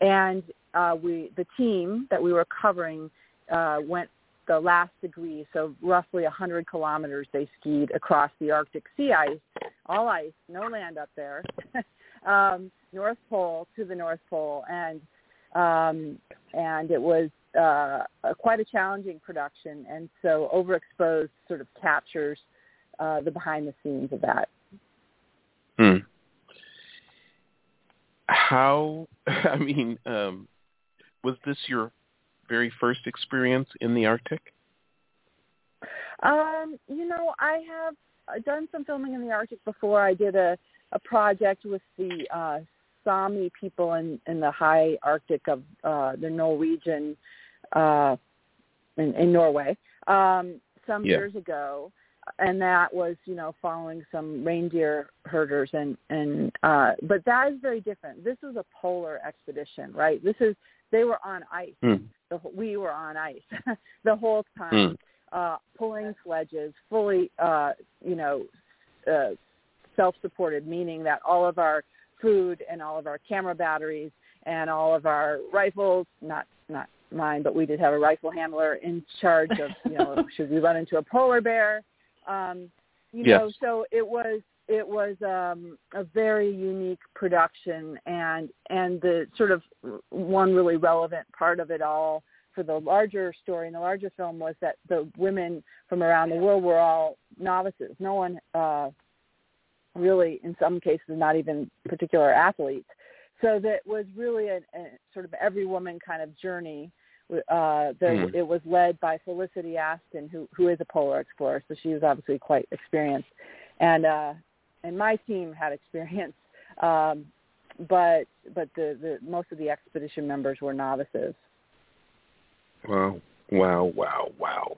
and uh, we the team that we were covering uh, went the last degree, so roughly 100 kilometers they skied across the Arctic sea ice, all ice, no land up there, um, North Pole to the North Pole, and um, and it was uh, a, quite a challenging production, and so Overexposed sort of captures uh, the behind the scenes of that. Hmm. How? I mean, um, was this your very first experience in the Arctic? Um, you know, I have done some filming in the Arctic before. I did a a project with the uh, Sami people in, in the high Arctic of uh, the Norwegian uh, in, in Norway um, some yeah. years ago, and that was you know following some reindeer herders and and uh, but that is very different. This is a polar expedition, right? This is they were on ice. Mm. The, we were on ice the whole time, mm. uh, pulling sledges, fully uh, you know. Uh, self-supported, meaning that all of our food and all of our camera batteries and all of our rifles, not not mine, but we did have a rifle handler in charge of, you know, should we run into a polar bear? Um, you yes. know, so it was it was um, a very unique production, and and the sort of one really relevant part of it all for the larger story and the larger film was that the women from around the world were all novices. No one uh, really, in some cases, not even particular athletes. So that was really a, a sort of every woman kind of journey. Uh, there, mm. It was led by Felicity Aston, who who is a polar explorer, so she was obviously quite experienced, and uh, and my team had experience, um, but but the, the most of the expedition members were novices. Wow! Wow! Wow! Wow!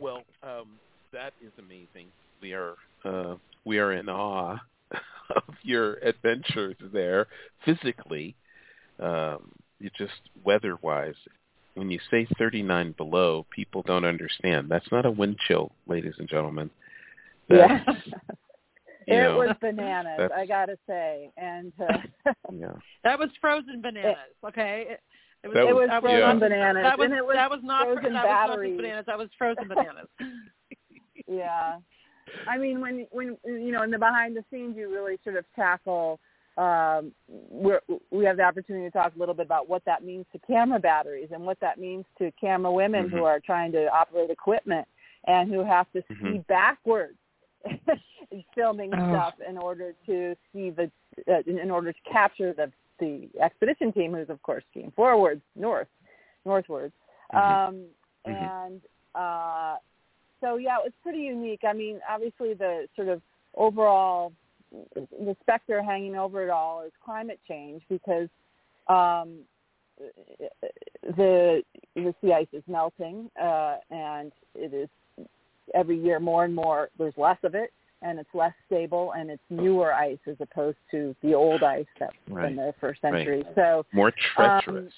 Well, um, that is amazing. We are uh, we are in awe of your adventures there physically. Um, you just weather-wise, when you say 39 below, people don't understand. That's not a wind chill, ladies and gentlemen. That's, yeah. it was bananas, I gotta say, and uh, yeah. that was frozen bananas. Okay, it, it was, that was, it was frozen yeah. bananas. That was, and it was that was not frozen that batteries. was not bananas. That was frozen bananas. yeah, I mean, when when you know in the behind the scenes, you really sort of tackle. Um, we're, we have the opportunity to talk a little bit about what that means to camera batteries and what that means to camera women mm-hmm. who are trying to operate equipment and who have to mm-hmm. see backwards filming oh. stuff in order to see the uh, in order to capture the the expedition team who's of course skiing forwards north northwards mm-hmm. um mm-hmm. and uh so yeah, it was pretty unique. I mean, obviously the sort of overall the specter hanging over it all is climate change because um, the the sea ice is melting uh, and it is every year more and more. There's less of it, and it's less stable and it's newer ice as opposed to the old ice that right. in the first century. Right. So more treacherous.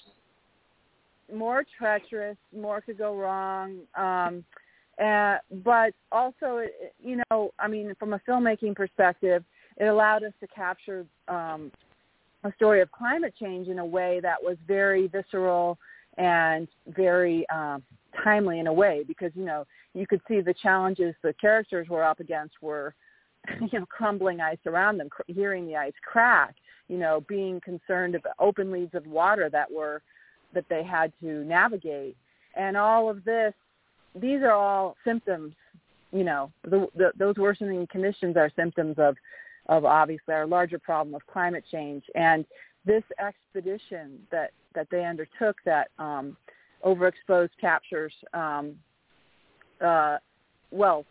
Um, more treacherous. More could go wrong. Um, uh, but also, you know, I mean, from a filmmaking perspective, it allowed us to capture um, a story of climate change in a way that was very visceral and very um, timely in a way because you know you could see the challenges the characters were up against were you know crumbling ice around them cr- hearing the ice crack you know being concerned about open leads of water that were that they had to navigate. And all of this these are all symptoms you know the, the, those worsening conditions are symptoms of of obviously our larger problem of climate change. And this expedition that that they undertook that um, overexposed captures, um, uh, well,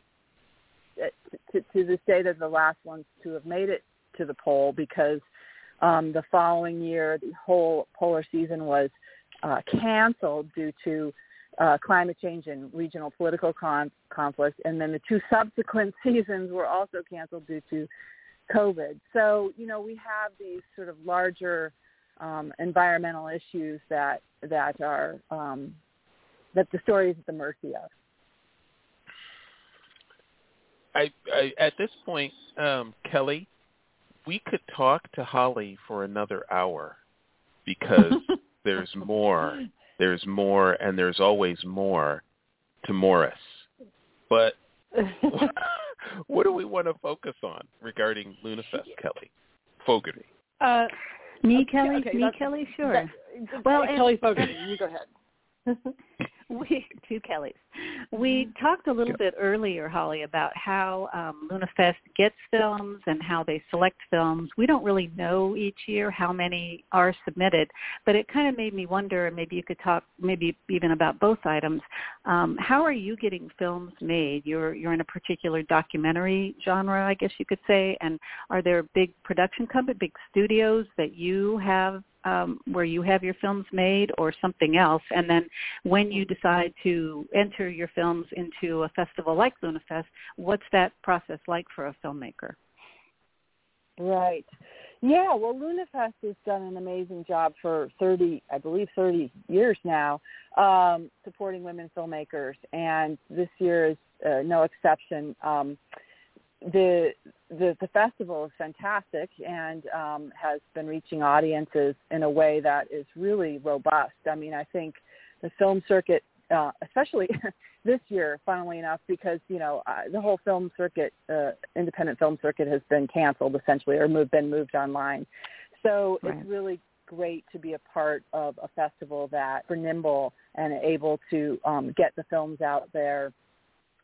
to, to this day, they're the last ones to have made it to the pole because um, the following year, the whole polar season was uh, canceled due to uh, climate change and regional political con- conflict, and then the two subsequent seasons were also canceled due to COVID. So, you know, we have these sort of larger um, environmental issues that that are um, that the story is at the mercy of. I, I at this point, um, Kelly, we could talk to Holly for another hour because there's more, there's more, and there's always more to Morris. But what do we want to focus on regarding LunaFest, Kelly Fogarty? Uh, me, Kelly. Okay, me, Kelly. Sure. That, well, Kelly Fogarty, you go ahead. we two Kellys. We talked a little bit earlier, Holly, about how um, LunaFest gets films and how they select films. We don't really know each year how many are submitted, but it kind of made me wonder. Maybe you could talk, maybe even about both items. Um, how are you getting films made? You're you're in a particular documentary genre, I guess you could say, and are there big production companies, big studios that you have um, where you have your films made or something else. And then when you decide to enter your films into a festival like LunaFest, what's that process like for a filmmaker? Right. Yeah, well, LunaFest has done an amazing job for 30, I believe 30 years now, um, supporting women filmmakers. And this year is uh, no exception. Um, the the the festival is fantastic and um, has been reaching audiences in a way that is really robust. I mean, I think the film circuit, uh, especially this year, funnily enough, because you know uh, the whole film circuit, uh, independent film circuit, has been canceled essentially or moved been moved online. So right. it's really great to be a part of a festival that are nimble and able to um, get the films out there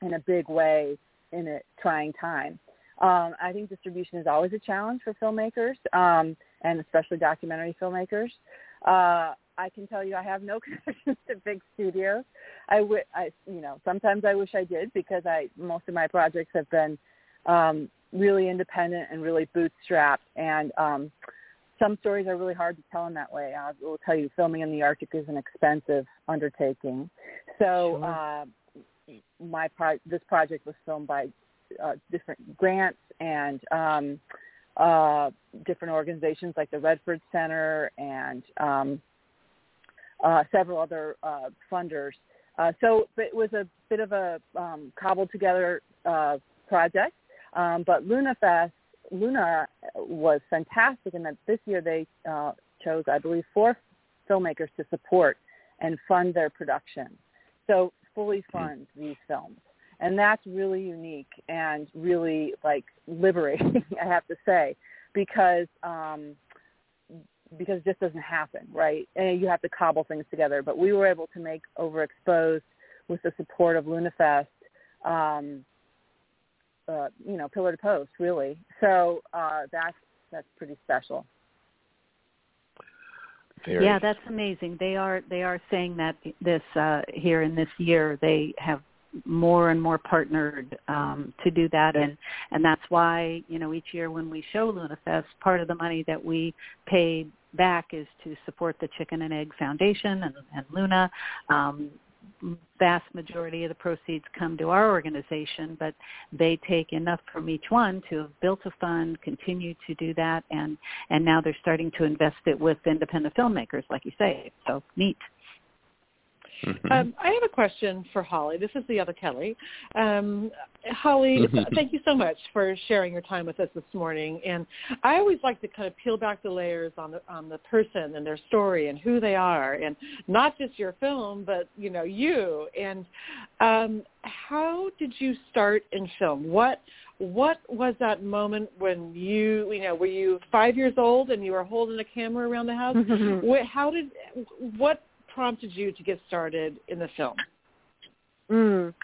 in a big way in a trying time. Um, I think distribution is always a challenge for filmmakers, um, and especially documentary filmmakers. Uh, I can tell you, I have no connections to big studios. I, w- I, you know, sometimes I wish I did because I most of my projects have been um, really independent and really bootstrapped, and um, some stories are really hard to tell in that way. I will tell you, filming in the Arctic is an expensive undertaking. So. Sure. Uh, my pro- this project was filmed by uh, different grants and um, uh, different organizations like the Redford Center and um, uh, several other uh, funders. Uh, so it was a bit of a um, cobbled together uh, project, um, but LunaFest, Luna was fantastic in that this year they uh, chose, I believe, four filmmakers to support and fund their production. So fully fund these films. And that's really unique and really like liberating, I have to say, because um, because it just doesn't happen, right? And you have to cobble things together. But we were able to make Overexposed with the support of LunaFest, um, uh, you know, pillar to post, really. So uh, that's that's pretty special. Very. Yeah, that's amazing. They are they are saying that this uh, here in this year they have more and more partnered um, to do that, and and that's why you know each year when we show LunaFest, part of the money that we pay back is to support the Chicken and Egg Foundation and, and Luna. Um, vast majority of the proceeds come to our organization, but they take enough from each one to have built a fund, continue to do that, and and now they're starting to invest it with independent filmmakers, like you say. So neat. Mm-hmm. Um, I have a question for Holly. This is the other Kelly. Um, Holly, mm-hmm. thank you so much for sharing your time with us this morning. And I always like to kind of peel back the layers on the on the person and their story and who they are, and not just your film, but you know you. And um, how did you start in film? What what was that moment when you you know were you five years old and you were holding a camera around the house? Mm-hmm. How did what prompted you to get started in the film? Mm.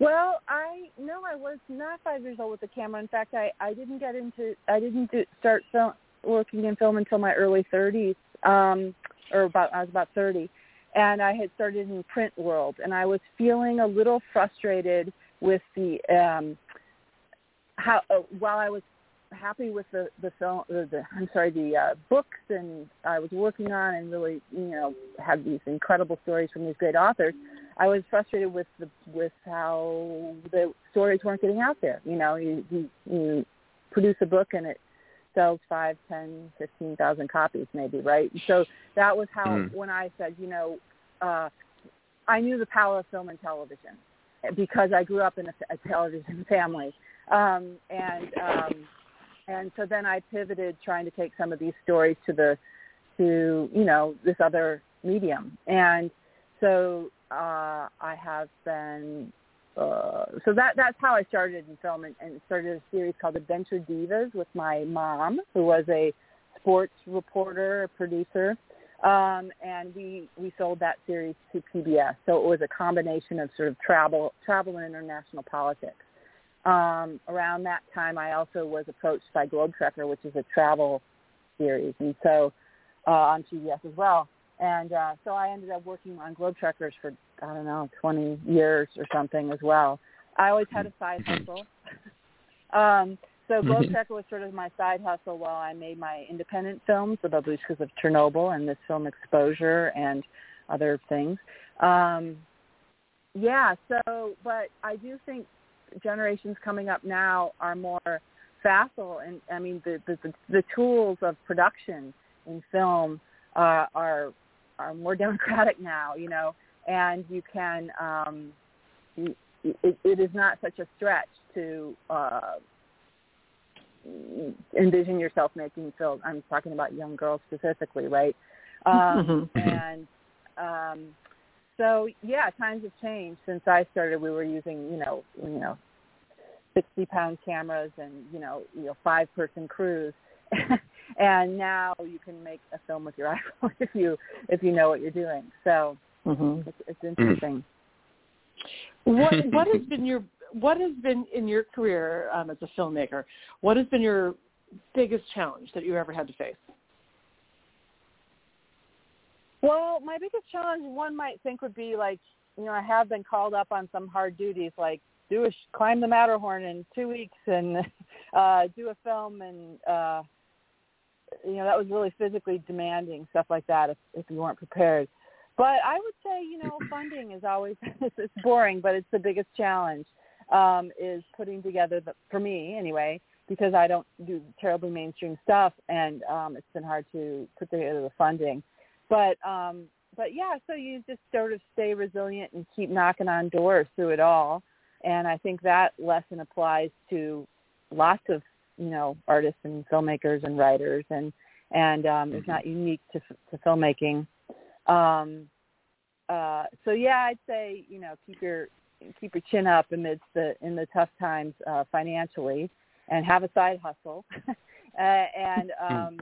Well, I no, I was not five years old with the camera. In fact, I I didn't get into I didn't do, start film, working in film until my early 30s, um, or about I was about 30, and I had started in print world, and I was feeling a little frustrated with the um, how uh, while I was happy with the the film the, the I'm sorry the uh, books and I was working on and really you know had these incredible stories from these great authors. I was frustrated with the with how the stories weren't getting out there. You know, you you, you produce a book and it sells five, ten, fifteen thousand copies maybe, right? So that was how mm. when I said, you know, uh, I knew the power of film and television because I grew up in a, a television family. Um, and um, and so then I pivoted trying to take some of these stories to the to you know this other medium. And so uh I have been uh, so that that's how I started in film and, and started a series called Adventure Divas with my mom, who was a sports reporter, producer, um, and we we sold that series to PBS. So it was a combination of sort of travel, travel and international politics um, around that time, I also was approached by Globetrekker, which is a travel series, and so uh, on PBS as well. And uh, so I ended up working on Globetrekkers for I don't know 20 years or something as well. I always had a side hustle. um, so mm-hmm. Globetrekker was sort of my side hustle while I made my independent films, The Babushkas of Chernobyl and this film Exposure and other things. Um, yeah, so, but I do think generations coming up now are more facile, and I mean the the, the tools of production in film uh, are are more democratic now, you know, and you can um, it, it is not such a stretch to uh, envision yourself making film. I'm talking about young girls specifically, right? Um, mm-hmm. and um, so yeah, times have changed since I started. We were using you know you know sixty pound cameras and you know you know five person crews, and now you can make a film with your iPhone if you if you know what you're doing. So mm-hmm. it's, it's interesting. What what has been your what has been in your career um, as a filmmaker? What has been your biggest challenge that you ever had to face? Well, my biggest challenge, one might think, would be like, you know, I have been called up on some hard duties, like do a climb the Matterhorn in two weeks and uh, do a film, and uh, you know that was really physically demanding stuff like that if if you weren't prepared. But I would say, you know, funding is always it's, it's boring, but it's the biggest challenge um, is putting together the for me anyway because I don't do terribly mainstream stuff, and um, it's been hard to put together the funding. But um, but yeah, so you just sort of stay resilient and keep knocking on doors through it all. And I think that lesson applies to lots of you know artists and filmmakers and writers, and and um, mm-hmm. it's not unique to to filmmaking. Um, uh, so yeah, I'd say you know keep your keep your chin up amidst the in the tough times uh, financially, and have a side hustle, uh, and um,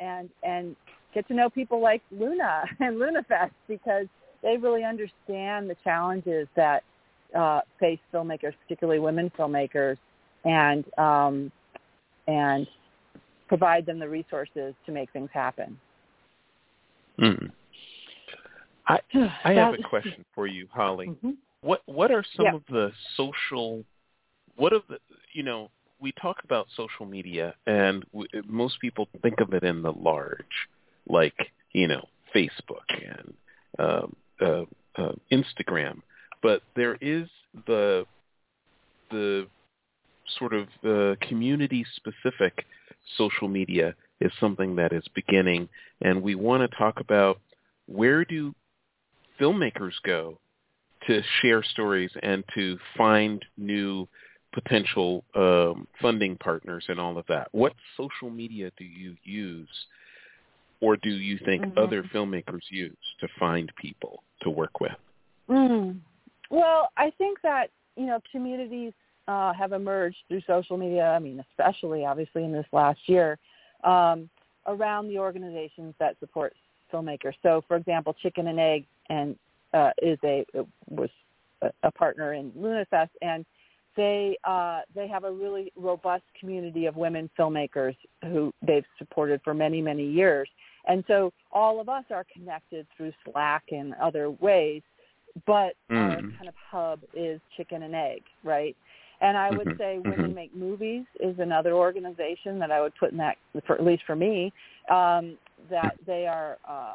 and and get to know people like Luna and LunaFest because they really understand the challenges that uh, face filmmakers, particularly women filmmakers, and um, and provide them the resources to make things happen. Mm. I I have a question for you, Holly. Mm-hmm. What what are some yeah. of the social what are the you know we talk about social media and we, most people think of it in the large like you know Facebook and um, uh, uh, Instagram, but there is the the sort of uh, community specific social media is something that is beginning, and we want to talk about where do filmmakers go to share stories and to find new potential um, funding partners and all of that. What social media do you use, or do you think mm-hmm. other filmmakers use to find people to work with? Mm. Well, I think that you know communities uh, have emerged through social media. I mean, especially obviously in this last year, um, around the organizations that support filmmakers. So, for example, Chicken and Egg and uh, is a was a, a partner in LunaFest, and they uh, they have a really robust community of women filmmakers who they've supported for many many years. And so all of us are connected through Slack and other ways, but mm. our kind of hub is Chicken and Egg, right? And I would mm-hmm. say Women mm-hmm. Make Movies is another organization that I would put in that, for, at least for me, um, that they are uh,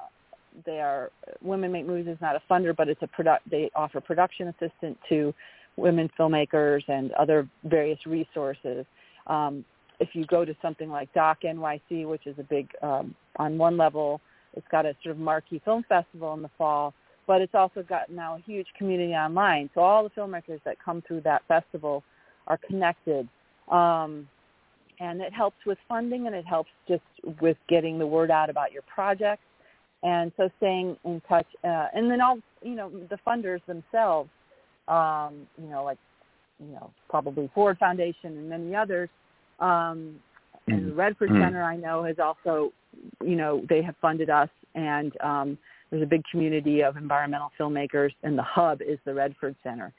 they are Women Make Movies is not a funder, but it's a product. They offer production assistance to women filmmakers and other various resources. Um, if you go to something like Doc NYC, which is a big, um, on one level, it's got a sort of marquee film festival in the fall, but it's also got now a huge community online. So all the filmmakers that come through that festival are connected. Um, and it helps with funding and it helps just with getting the word out about your projects. And so staying in touch, uh, and then all, you know, the funders themselves, um, you know, like, you know, probably Ford Foundation and many others, um, and the mm-hmm. Redford mm-hmm. Center I know has also, you know, they have funded us and um, there's a big community of environmental filmmakers and the hub is the Redford Center.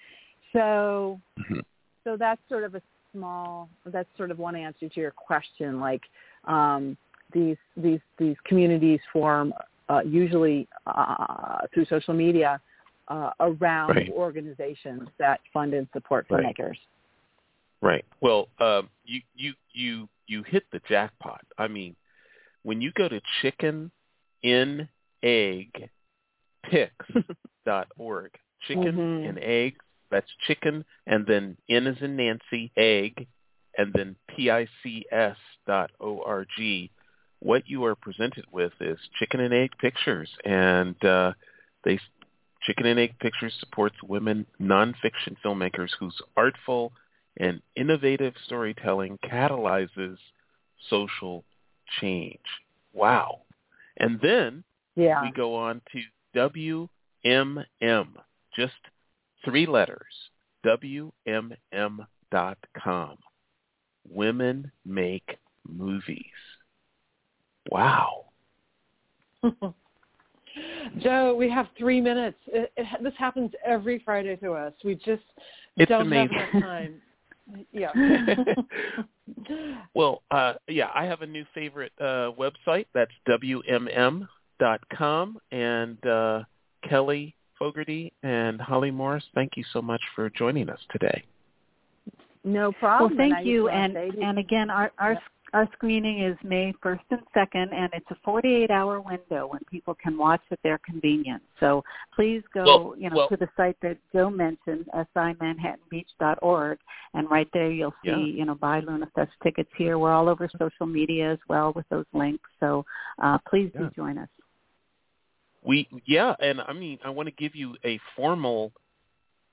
So, mm-hmm. so that's sort of a small, that's sort of one answer to your question. Like um, these, these, these communities form uh, usually uh, through social media uh, around right. organizations that fund and support filmmakers. Right. Right. Well, um, you you you you hit the jackpot. I mean, when you go to chicken in egg dot org, chicken mm-hmm. and egg. That's chicken, and then N is in Nancy, egg, and then P I C S dot O R G. What you are presented with is chicken and egg pictures, and uh, they Chicken and Egg Pictures supports women nonfiction filmmakers whose artful and innovative storytelling catalyzes social change. Wow. And then yeah. we go on to WMM, just three letters, WMM.com. Women Make Movies. Wow. Joe, we have three minutes. It, it, this happens every Friday to us. We just it's don't amazing. have enough time. Yeah. well, uh, yeah, I have a new favorite uh, website. That's wmm dot com. And uh, Kelly Fogarty and Holly Morris, thank you so much for joining us today. No problem. Well, thank you. And and again, our our our screening is May 1st and 2nd, and it's a 48-hour window when people can watch at their convenience. So please go, well, you know, well, to the site that Joe mentioned, simanhattanbeach.org, and right there you'll see, yeah. you know, buy LunaFest tickets here. We're all over social media as well with those links. So uh, please yeah. do join us. We yeah, and I mean, I want to give you a formal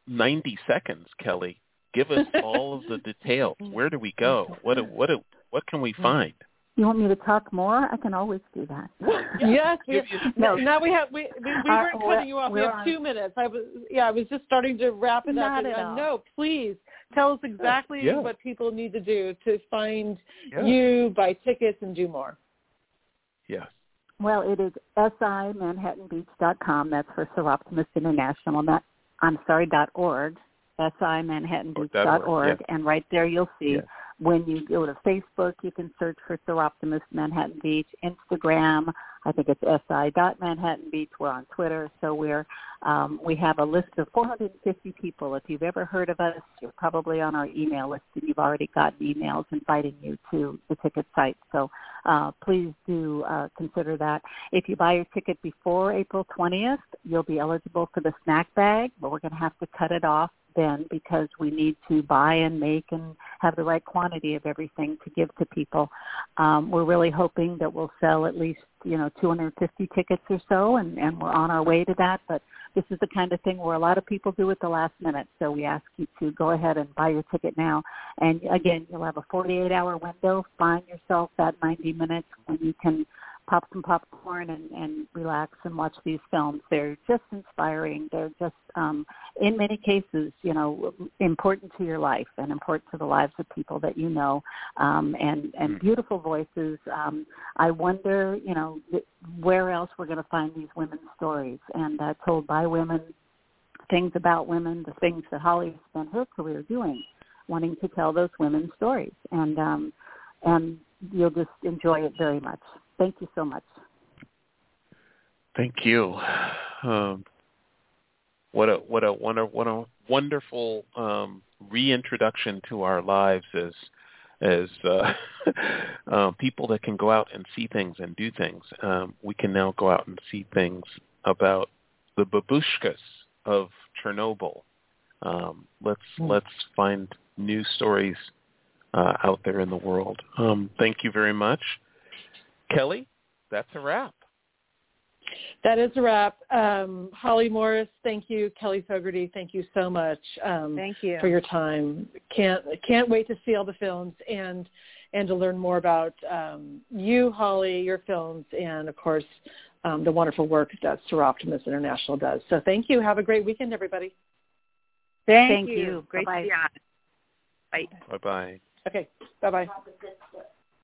90 seconds, Kelly. Give us all of the details. Where do we go? What what what can we mm. find? You want me to talk more? I can always do that. yes. We, no. Now we have we we, we uh, weren't cutting you off. We have two minutes. I was yeah. I was just starting to wrap it Not up. At all. No, please tell us exactly yeah. what people need to do to find yeah. you, buy tickets, and do more. Yes. Well, it is simanhattanbeach.com. That's for Soroptimist International. That I'm sorry. dot org. simanhattanbeach.org, yes. and right there you'll see yes when you go to Facebook, you can search for Soroptimist Manhattan Beach, Instagram, I think it's si dot Manhattan Beach. We're on Twitter, so we're um, we have a list of 450 people. If you've ever heard of us, you're probably on our email list, and you've already gotten emails inviting you to the ticket site. So uh, please do uh, consider that. If you buy your ticket before April 20th, you'll be eligible for the snack bag, but we're going to have to cut it off then because we need to buy and make and have the right quantity of everything to give to people. Um, we're really hoping that we'll sell at least you know 250 tickets or so, and, and we're on our way to that. But this is the kind of thing where a lot of people do it the last minute. So we ask you to go ahead and buy your ticket now. And again, you'll have a 48-hour window. Find yourself that 90 minutes when you can pop some popcorn and, and relax and watch these films. They're just inspiring. They're just, um, in many cases, you know, important to your life and important to the lives of people that you know, um, and and mm. beautiful voices. Um, I wonder, you know, where else we're going to find these women's stories and uh, told by women, things about women, the things that Holly spent her career doing, wanting to tell those women's stories, and um, and you'll just enjoy it very much. Thank you so much. Thank you. Um, what a what a what a, what a wonderful um, reintroduction to our lives as as uh, uh, people that can go out and see things and do things. Um, we can now go out and see things about the babushkas of Chernobyl. Um, let's mm. let's find new stories uh, out there in the world. Um, thank you very much. Kelly, that's a wrap. That is a wrap. Um, Holly Morris, thank you. Kelly Fogarty, thank you so much. Um, thank you for your time. Can't can't wait to see all the films and and to learn more about um, you, Holly, your films, and of course um, the wonderful work that Soroptimist International does. So thank you. Have a great weekend, everybody. Thank, thank you. you. Great Bye-bye. to be on. Bye. Bye bye. Okay. Bye bye.